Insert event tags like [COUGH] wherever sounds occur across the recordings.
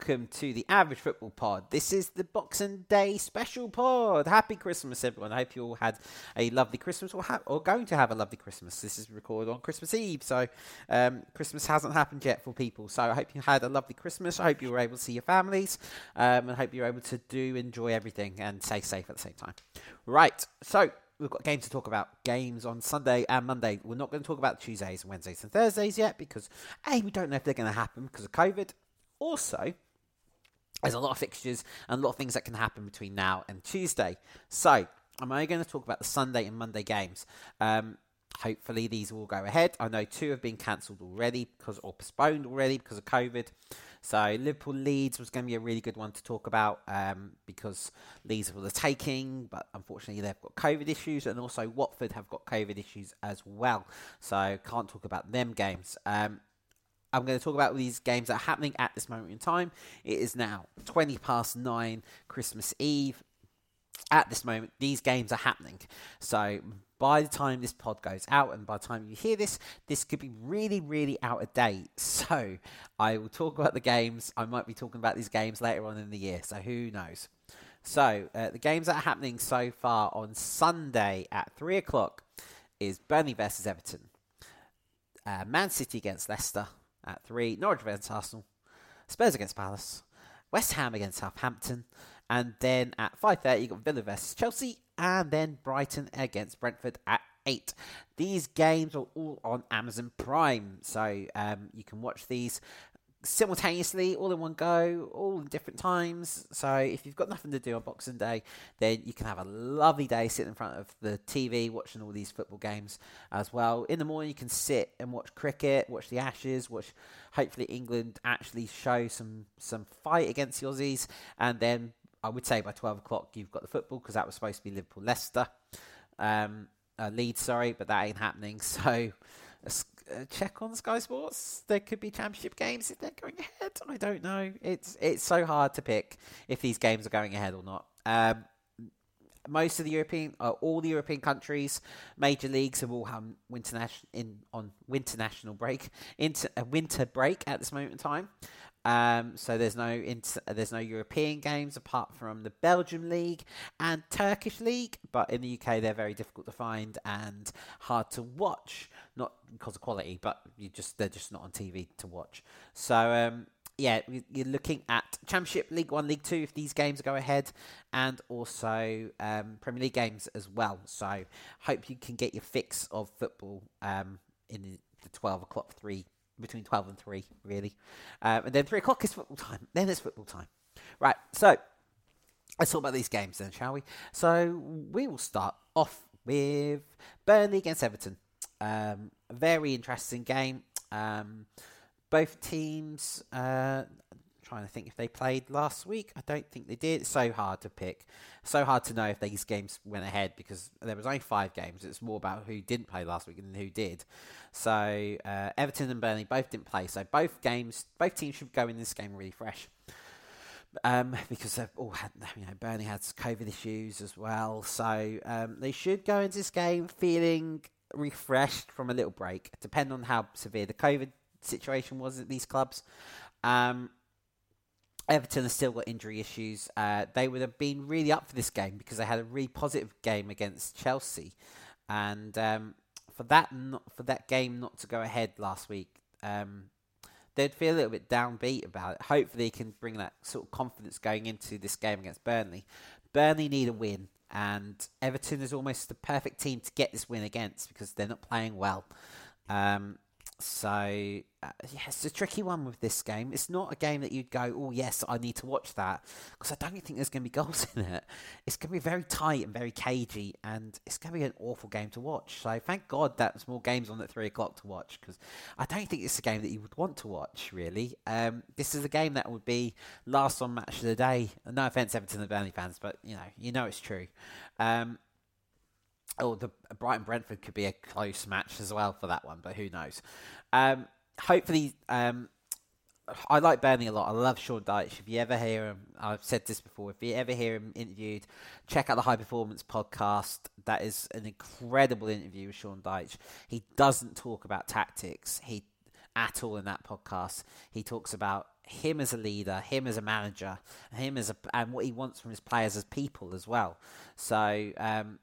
welcome to the Average Football Pod. This is the Boxing Day special pod. Happy Christmas, everyone. I hope you all had a lovely Christmas or, ha- or going to have a lovely Christmas. This is recorded on Christmas Eve, so um, Christmas hasn't happened yet for people. So I hope you had a lovely Christmas. I hope you were able to see your families um, and hope you were able to do enjoy everything and stay safe at the same time. Right, so we've got games to talk about. Games on Sunday and Monday. We're not going to talk about Tuesdays and Wednesdays and Thursdays yet because, A, we don't know if they're going to happen because of COVID. Also, there's a lot of fixtures and a lot of things that can happen between now and Tuesday. So, I'm only going to talk about the Sunday and Monday games. Um, hopefully, these will go ahead. I know two have been cancelled already because or postponed already because of COVID. So Liverpool Leeds was going to be a really good one to talk about um, because Leeds were the taking, but unfortunately they've got COVID issues, and also Watford have got COVID issues as well. So can't talk about them games. Um, I'm going to talk about these games that are happening at this moment in time. It is now 20 past 9 Christmas Eve. At this moment, these games are happening. So by the time this pod goes out and by the time you hear this, this could be really, really out of date. [LAUGHS] So I will talk about the games. I might be talking about these games later on in the year. So who knows? So uh, the games that are happening so far on Sunday at 3 o'clock is Burnley versus Everton. Uh, Man City against Leicester at 3. Norwich against Arsenal. Spurs against Palace. West Ham against Southampton. And then at 5.30, you've got Villa versus Chelsea. And then Brighton against Brentford at 8. These games are all on Amazon Prime. So um, you can watch these simultaneously, all in one go, all in different times. So if you've got nothing to do on Boxing Day, then you can have a lovely day sitting in front of the TV watching all these football games as well. In the morning, you can sit and watch cricket, watch the Ashes, watch hopefully England actually show some some fight against the Aussies, and then I would say by twelve o'clock you've got the football because that was supposed to be Liverpool Leicester. Um, uh, Leeds, sorry, but that ain't happening. [LAUGHS] So uh, check on Sky Sports. There could be championship games if they're going ahead. I don't know. It's it's so hard to pick if these games are going ahead or not. Um, most of the European, uh, all the European countries, major leagues have all had winter nation in on winter national break, into a winter break at this moment in time. Um, so there's no inter- there's no European games apart from the Belgium league and Turkish league, but in the UK they're very difficult to find and hard to watch. Not because of quality, but you just they're just not on TV to watch. So um, yeah, you're looking at Championship, League One, League Two if these games go ahead, and also um, Premier League games as well. So hope you can get your fix of football um, in the 12 o'clock three between 12 and 3, really. Um, and then 3 o'clock is football time. Then it's football time. Right, so let's talk about these games then, shall we? So we will start off with Burnley against Everton. Um, very interesting game. Um, both teams, uh, trying to think if they played last week. I don't think they did. It's so hard to pick. So hard to know if these games went ahead because there was only five games. It's more about who didn't play last week than who did. So uh, Everton and Burnley both didn't play. So both games, both teams should go in this game really fresh. Um, because they've all had, you know, Burnley had COVID issues as well. So um, they should go into this game feeling refreshed from a little break, depending on how severe the COVID situation was at these clubs. Um, Everton have still got injury issues. Uh, they would have been really up for this game because they had a really positive game against Chelsea, and um, for that not, for that game not to go ahead last week, um, they'd feel a little bit downbeat about it. Hopefully, they can bring that sort of confidence going into this game against Burnley. Burnley need a win, and Everton is almost the perfect team to get this win against because they're not playing well. Um, so uh, yeah, it's a tricky one with this game. It's not a game that you'd go, oh yes, I need to watch that because I don't think there's going to be [LAUGHS] goals in it. It's going to be very tight and very cagey, and it's going to be an awful game to watch. So thank God that there's more games on at three o'clock to watch because I don't think it's a game that you would want to watch. Really, um, this is a game that would be last on match of the day. No offense, Everton and Burnley fans, but you know, you know it's true. Um, Oh, the Brighton Brentford could be a close match as well for that one, but who knows? Um, hopefully, um, I like Burnley a lot. I love Sean Dyche. If you ever hear him, I've said this before. If you ever hear him interviewed, check out the High Performance podcast. That is an incredible interview with Sean Dyche. He doesn't talk about tactics. He at all in that podcast. He talks about him as a leader, him as a manager, him as a and what he wants from his players as people as well. So um,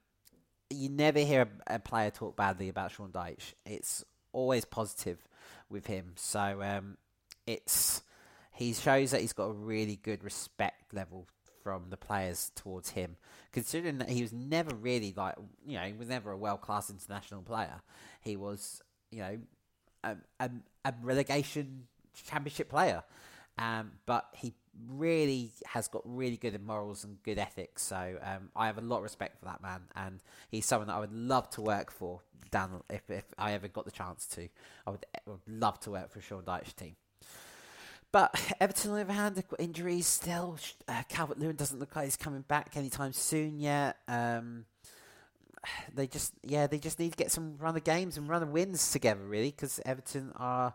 you never hear a, player talk badly about Sean Dyche. It's always positive with him. So um, it's he shows that he's got a really good respect level from the players towards him, considering that he was never really like you know he was never a world class international player. He was you know a, a, a relegation championship player. Um, but he really has got really good morals and good ethics. So um, I have a lot of respect for that man, and he's someone that I would love to work for. Down if, if I ever got the chance to, I would, would love to work for Sean Dyche's team. But Everton, on the other hand, injuries still. Uh, Calvert Lewin doesn't look like he's coming back anytime soon yet. Um, they just, yeah, they just need to get some run of games and run of wins together, really, because Everton are.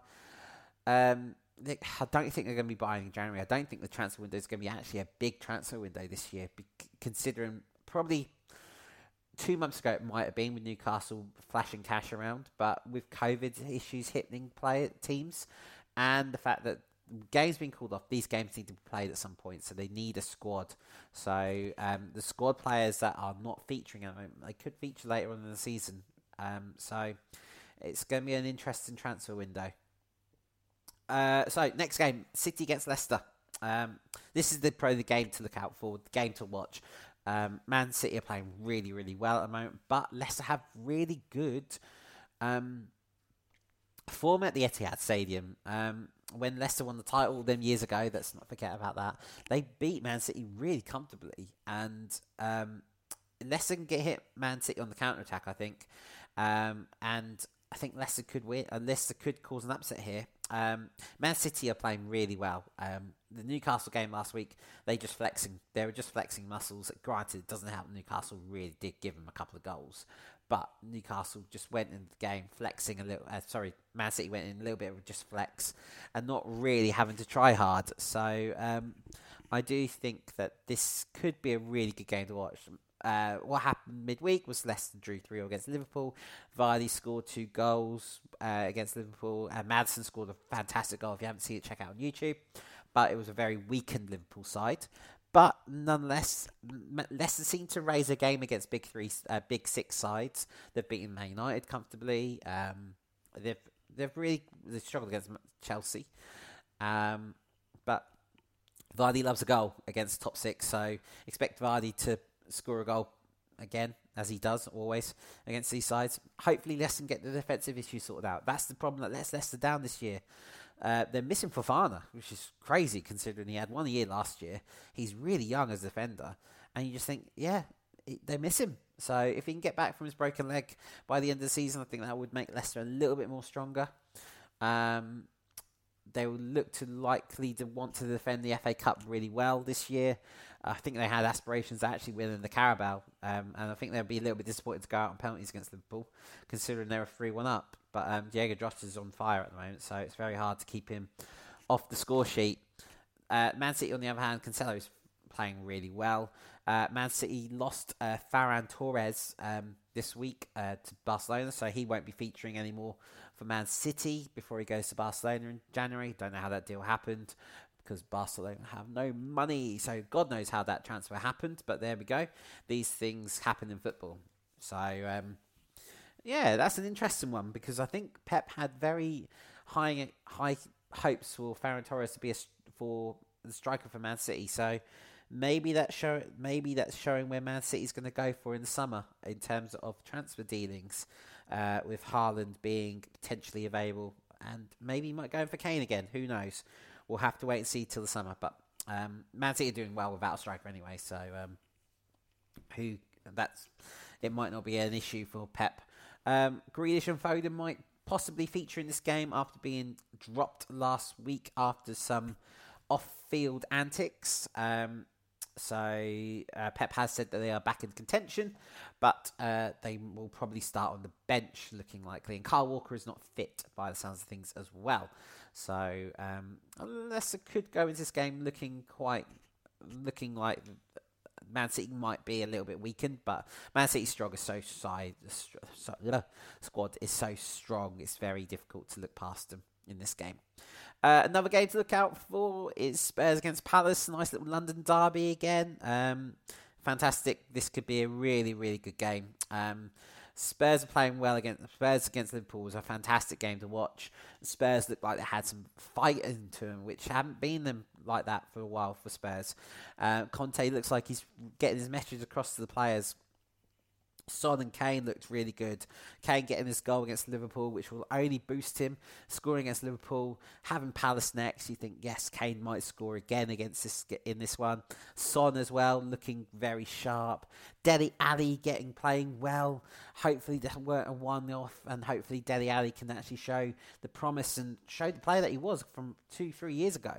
Um, I don't think they're going to be buying in January. I don't think the transfer window is going to be actually a big transfer window this year, considering probably two months ago it might have been with Newcastle flashing cash around, but with COVID issues hitting player teams and the fact that games being called off, these games need to be played at some point, so they need a squad. So um, the squad players that are not featuring at the moment, they could feature later on in the season. Um, so it's going to be an interesting transfer window. Uh, so next game, City against Leicester. Um, this is the probably the game to look out for, the game to watch. Um, Man City are playing really, really well at the moment, but Leicester have really good um, form at the Etihad Stadium. Um, when Leicester won the title them years ago, let's not forget about that. They beat Man City really comfortably, and um, Leicester can get hit Man City on the counter attack, I think. Um, and I think Leicester could win. And Leicester could cause an upset here. Um, Man City are playing really well. Um, the Newcastle game last week, they just flexing. They were just flexing muscles. Granted, it doesn't help. Newcastle really did give them a couple of goals, but Newcastle just went in the game flexing a little. Uh, sorry, Man City went in a little bit of just flex and not really having to try hard. So um, I do think that this could be a really good game to watch. Uh, what happened midweek was Leicester drew 3 against Liverpool. Vardy scored two goals uh, against Liverpool. And Maddison scored a fantastic goal. If you haven't seen it, check out on YouTube. But it was a very weakened Liverpool side. But nonetheless, Leicester seem to raise a game against big three, uh, big six sides. They've beaten Man United comfortably. Um, they've they've really they struggled against Chelsea. Um, but Vardy loves a goal against top six, so expect Vardy to score a goal again, as he does always against these sides. Hopefully, Leicester get the defensive issue sorted out. That's the problem that lets Leicester down this year. Uh, they're missing Fofana, which is crazy considering he had one year last year. He's really young as a defender, and you just think, yeah, they miss him. So if he can get back from his broken leg by the end of the season, I think that would make Leicester a little bit more stronger. Um, they will look to likely to want to defend the FA Cup really well this year. I think they had aspirations actually winning the Carabao, um, and I think they'll be a little bit disappointed to go out on penalties against Liverpool, considering they were 3 1 up. But um, Diego Jota is on fire at the moment, so it's very hard to keep him off the score sheet. Uh, Man City, on the other hand, Cancelo is playing really well. Uh, Man City lost uh, Torres um, this week uh, to Barcelona, so he won't be featuring anymore for Man City before he goes to Barcelona in January. Don't know how that deal happened because Barcelona have no money. So God knows how that transfer happened, but there we go. These things happen in football. So um, yeah, that's an interesting one because I think Pep had very high high hopes for Ferran Torres to be a, for the striker for Man City. So maybe that's show maybe that's showing where Man City is going to go for in the summer in terms of transfer dealings, uh, with Haaland being potentially available, and maybe he might go in for Kane again. Who knows? We'll have to wait and see till the summer. But um, Man City are doing well without a striker anyway, so um, who that's it might not be an issue for Pep. Um, Grealish and Foden might possibly feature in this game after being dropped last week after some off-field antics. Um, so uh, Pep has said that they are back in contention, but uh, they will probably start on the bench, looking likely. And Kyle Walker is not fit by the sounds of things as well. So um, Leicester could go into this game looking quite, looking like Man City might be a little bit weakened, but Man City's strong is so side so, squad is so strong. It's very difficult to look past them. in this game. Uh, another game to look out for is Spurs against Palace. Nice little London derby again. Um, fantastic. This could be a really, really good game. Um, Spurs are playing well against Spurs against Liverpool was a fantastic game to watch. Spurs looked like they had some fight into them, which haven't been them like that for a while for Spurs. Uh, Conte looks like he's getting his message across to the players Son and Kane looked really good. Kane getting his goal against Liverpool, which will only boost him. Scoring against Liverpool, having Palace next, you think yes, Kane might score again against this in this one. Son as well, looking very sharp. Dele Ali getting playing well. Hopefully they weren't a one off, and hopefully Dele Ali can actually show the promise and show the player that he was from two, three years ago.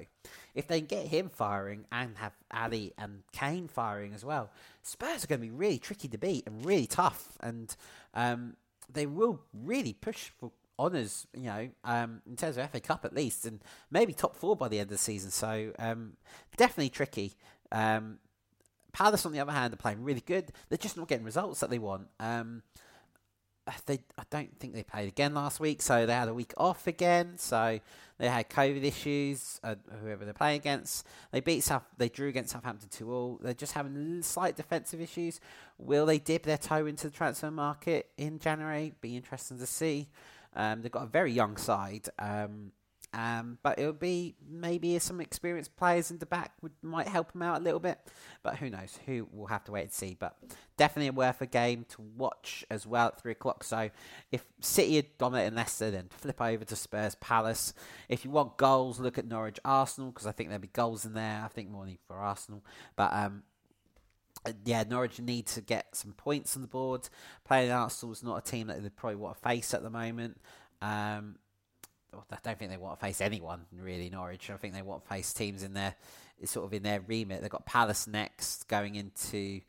If they can get him firing and have Ali and Kane firing as well, Spurs are going to be really tricky to beat and really tough, and um, they will really push for honours, you know, um, in terms of FA Cup at least, and maybe top four by the end of the season. So um, definitely tricky. Um, Palace, on the other hand, are playing really good. They're just not getting results that they want. Um, they, I don't think they played again last week, so they had a week off again. So they had COVID issues. Uh, whoever they're playing against, they beat South. They drew against Southampton two all. They're just having slight defensive issues. Will they dip their toe into the transfer market in January? Be interesting to see. Um, they've got a very young side. Um, um, but it'll be maybe some experienced players in the back would might help him out a little bit. But who knows? Who we'll have to wait and see. But definitely worth a game to watch as well at three o'clock. So if City are dominating Leicester, then flip over to Spurs Palace. If you want goals, look at Norwich Arsenal because I think there'll be goals in there. I think more need for Arsenal, but um, yeah, Norwich need to get some points on the board. Playing Arsenal is not a team that they probably want to face at the moment. Um, I don't think they want to face anyone really. Norwich. I think they want to face teams in their sort of in their remit. They've got Palace next, going into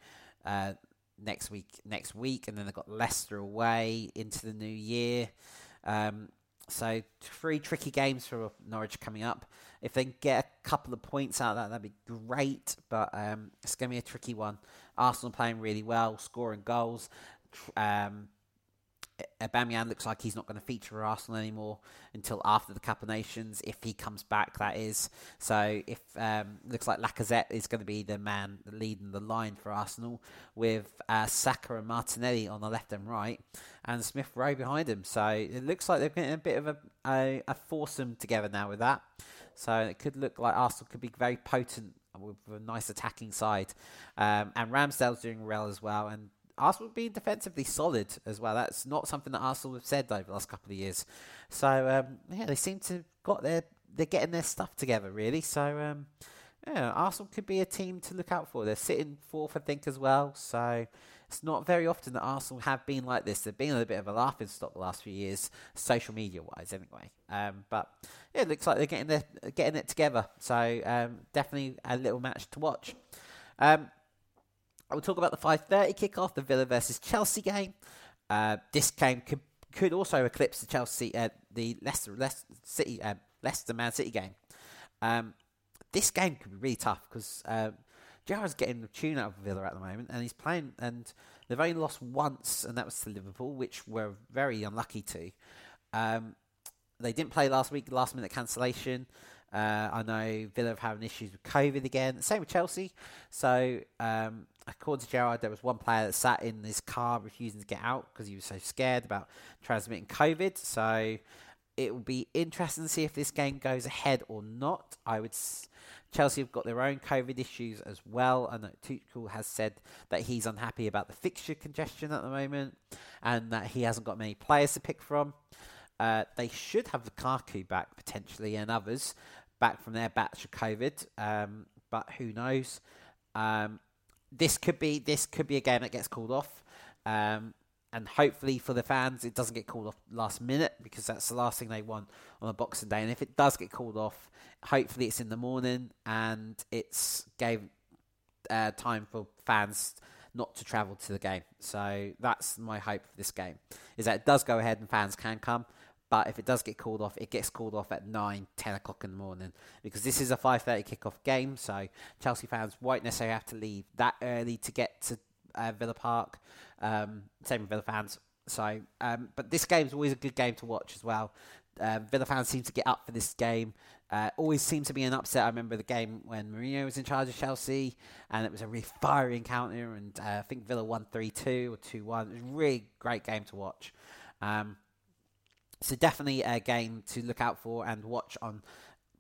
uh, next week. Next week, and then they've got Leicester away into the new year. Um, so three tricky games for Norwich coming up. If they get a couple of points out of that, that'd be great. But um, it's going to be a tricky one. Arsenal playing really well, scoring goals. Um, Aubameyang looks like he's not going to feature for Arsenal anymore until after the Cup of Nations, if he comes back, that is. So if um, looks like Lacazette is going to be the man leading the line for Arsenal, with uh, Saka and Martinelli on the left and right, and Smith Rowe behind him. So it looks like they're getting a bit of a, a, a foursome together now with that. So it could look like Arsenal could be very potent with a nice attacking side. Um, and Ramsdale's doing well as well. And Arsenal being defensively solid as well. That's not something that Arsenal have said over the last couple of years. So um, yeah, they seem to got their they're getting their stuff together really. So um, yeah, Arsenal could be a team to look out for. They're sitting fourth, I think, as well. So it's not very often that Arsenal have been like this. They've been a bit of a laughing stock the last few years, social media wise, anyway. Um, but yeah, it looks like they're getting their, getting it together. So um, definitely a little match to watch. Um, I will talk about the 5.30 kickoff, the Villa versus Chelsea game. Uh, this game could, could also eclipse the Chelsea, uh, the Leicester, Leicester City, uh, Leicester Man City game. Um, this game could be really tough because um, Gerrard's getting the tune out of Villa at the moment, and he's playing, and they've only lost once, and that was to Liverpool, which we're very unlucky to. Um, they didn't play last week, last minute cancellation. Uh, I know Villa have having issues with COVID again. Same with Chelsea. So, um, according to Gerrard, there was one player that sat in his car refusing to get out because he was so scared about transmitting COVID. So, it will be interesting to see if this game goes ahead or not. I would. S- Chelsea have got their own COVID issues as well, and Tuchel has said that he's unhappy about the fixture congestion at the moment, and that he hasn't got many players to pick from. Uh, they should have Lukaku back potentially, and others, back from their batch of COVID, um, but who knows? Um, this could be this could be a game that gets called off, um, and hopefully for the fans it doesn't get called off last minute because that's the last thing they want on a Boxing Day. And if it does get called off, hopefully it's in the morning and it's gave uh, time for fans not to travel to the game. So that's my hope for this game is that it does go ahead and fans can come. But if it does get called off, it gets called off at 9, 10 o'clock in the morning because this is a 5.30 kickoff game. So Chelsea fans won't necessarily have to leave that early to get to uh, Villa Park. Um, same with Villa fans. So, um, but this game is always a good game to watch as well. Uh, Villa fans seem to get up for this game. Uh, always seems to be an upset. I remember the game when Mourinho was in charge of Chelsea, and it was a really fiery encounter. And uh, I think Villa won three two or two one. It was a really great game to watch. Um, so definitely a game to look out for and watch on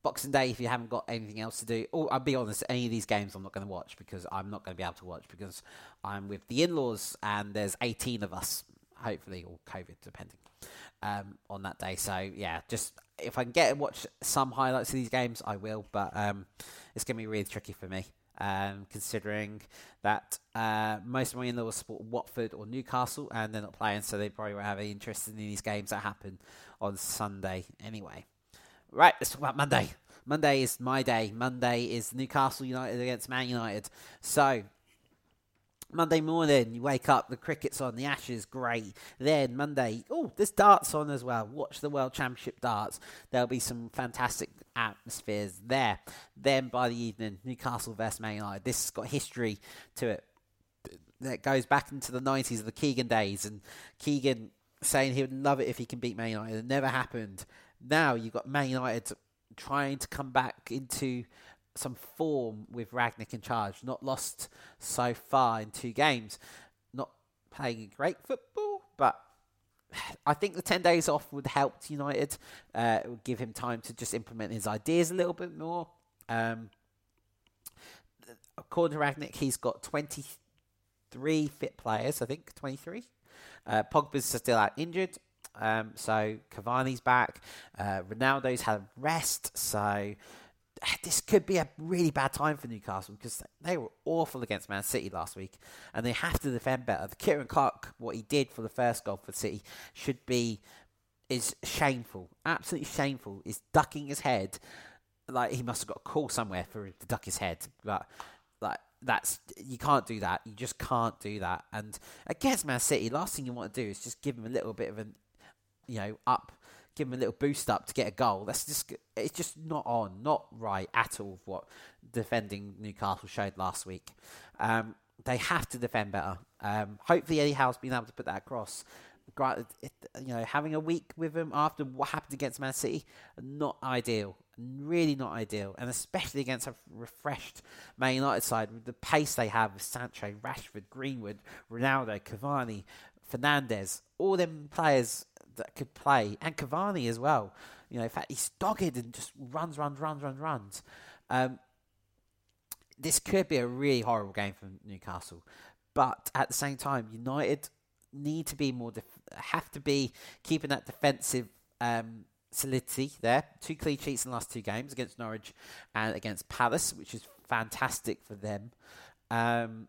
Boxing Day if you haven't got anything else to do. Or I'll be honest, any of these games I'm not going to watch because I'm not going to be able to watch because I'm with the in-laws and there's 18 of us, hopefully, or COVID depending, um, on that day. So yeah, just if I can get and watch some highlights of these games, I will. But um, it's going to be really tricky for me. Um, considering that uh, most of my in-laws support Watford or Newcastle, and they're not playing, so they probably won't have any interest in these games that happen on Sunday anyway. Right, let's talk about Monday. Monday is my day. Monday is Newcastle United against Man United. So, Monday morning, you wake up, the cricket's on, the Ashes, great. Then Monday, oh, there's darts on as well. Watch the World Championship darts. There'll be some fantastic atmospheres there. Then by the evening, Newcastle versus Man United. This has got history to it that goes back into the 90s of the Keegan days. And Keegan saying he would love it if he can beat Man United. It never happened now you've got Man United trying to come back into some form with Rangnick in charge. Not lost so far in two games. Not playing great football, but [SIGHS] I think the 10 days off would help United. Uh, it would give him time to just implement his ideas a little bit more. Um, according to Rangnick, he's got 23 fit players, I think, 23. Uh, Pogba's still out injured. Um, so Cavani's back. Uh, Ronaldo's had a rest. So [SIGHS] this could be a really bad time for Newcastle because they were awful against Man City last week and they have to defend better. The Ciaran Clark, what he did for the first goal for City, should be is shameful, absolutely shameful. Is ducking his head like he must have got a call somewhere for him to duck his head, but like that's you can't do that. You just can't do that. And against Man City, last thing you want to do is just give him a little bit of an you know, up, give him a little boost up to get a goal. That's just it's just not on, not right at all. What defending Newcastle showed last week. Um, they have to defend better. Um, hopefully, Eddie Howe's been able to put that across. You know, having a week with him after what happened against Man City, not ideal. Really not ideal, and especially against a refreshed Man United side with the pace they have with Sancho, Rashford, Greenwood, Ronaldo, Cavani, Fernandes, all them players that could play, and Cavani as well. You know, in fact, he's dogged and just runs, runs, runs, runs, runs. Um, this could be a really horrible game for Newcastle, but at the same time, United need to be more def- have to be keeping that defensive um, solidity there. Two clean sheets in the last two games against Norwich and against Palace, which is fantastic for them. Um,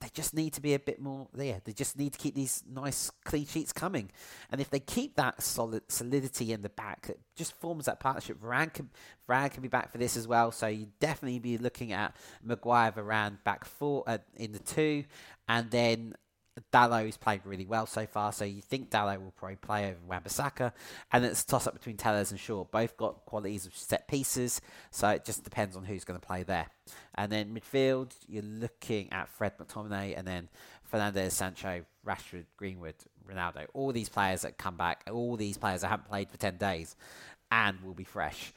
they just need to be a bit more there. They just need to keep these nice clean sheets coming. And if they keep that solid solidity in the back, it just forms that partnership. Varane can, Varane can be back for this as well. So you definitely be looking at Maguire, Varane back four uh, in the two, and then Dalot's played really well so far, so you think Dalot will probably play over Wan-Bissaka, and it's a toss-up between Telles and Shaw. Both got qualities of set pieces, so it just depends on who's going to play there. And then midfield, you're looking at Fred McTominay, and then Fernandes, Sancho, Rashford, Greenwood, Ronaldo. All these players that come back, all these players that haven't played for 10 days and will be fresh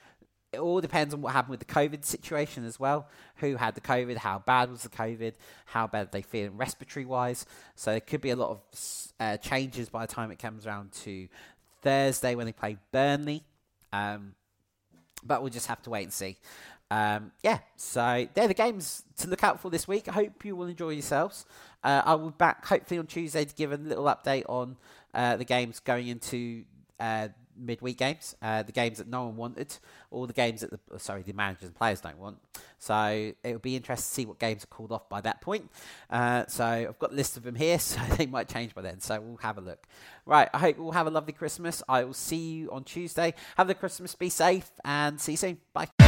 it all depends on what happened with the COVID situation as well. Who had the COVID? How bad was the COVID? How bad they feel respiratory wise? So there could be a lot of uh, changes by the time it comes around to Thursday when they play Burnley. Um, but we'll just have to wait and see. Um, yeah, so they're the games to look out for this week. I hope you will enjoy yourselves. Uh, I will be back hopefully on Tuesday to give a little update on uh, the games going into uh, midweek games, uh, the games that no one wanted, or the games that the uh, sorry the managers and players don't want. So it will be interesting to see what games are called off by that point. Uh, so I've got a list of them here, [LAUGHS] so they might change by then. So we'll have a look. Right, I hope we'll have a lovely Christmas. I will see you on Tuesday. Have the Christmas, be safe, and see you soon. Bye.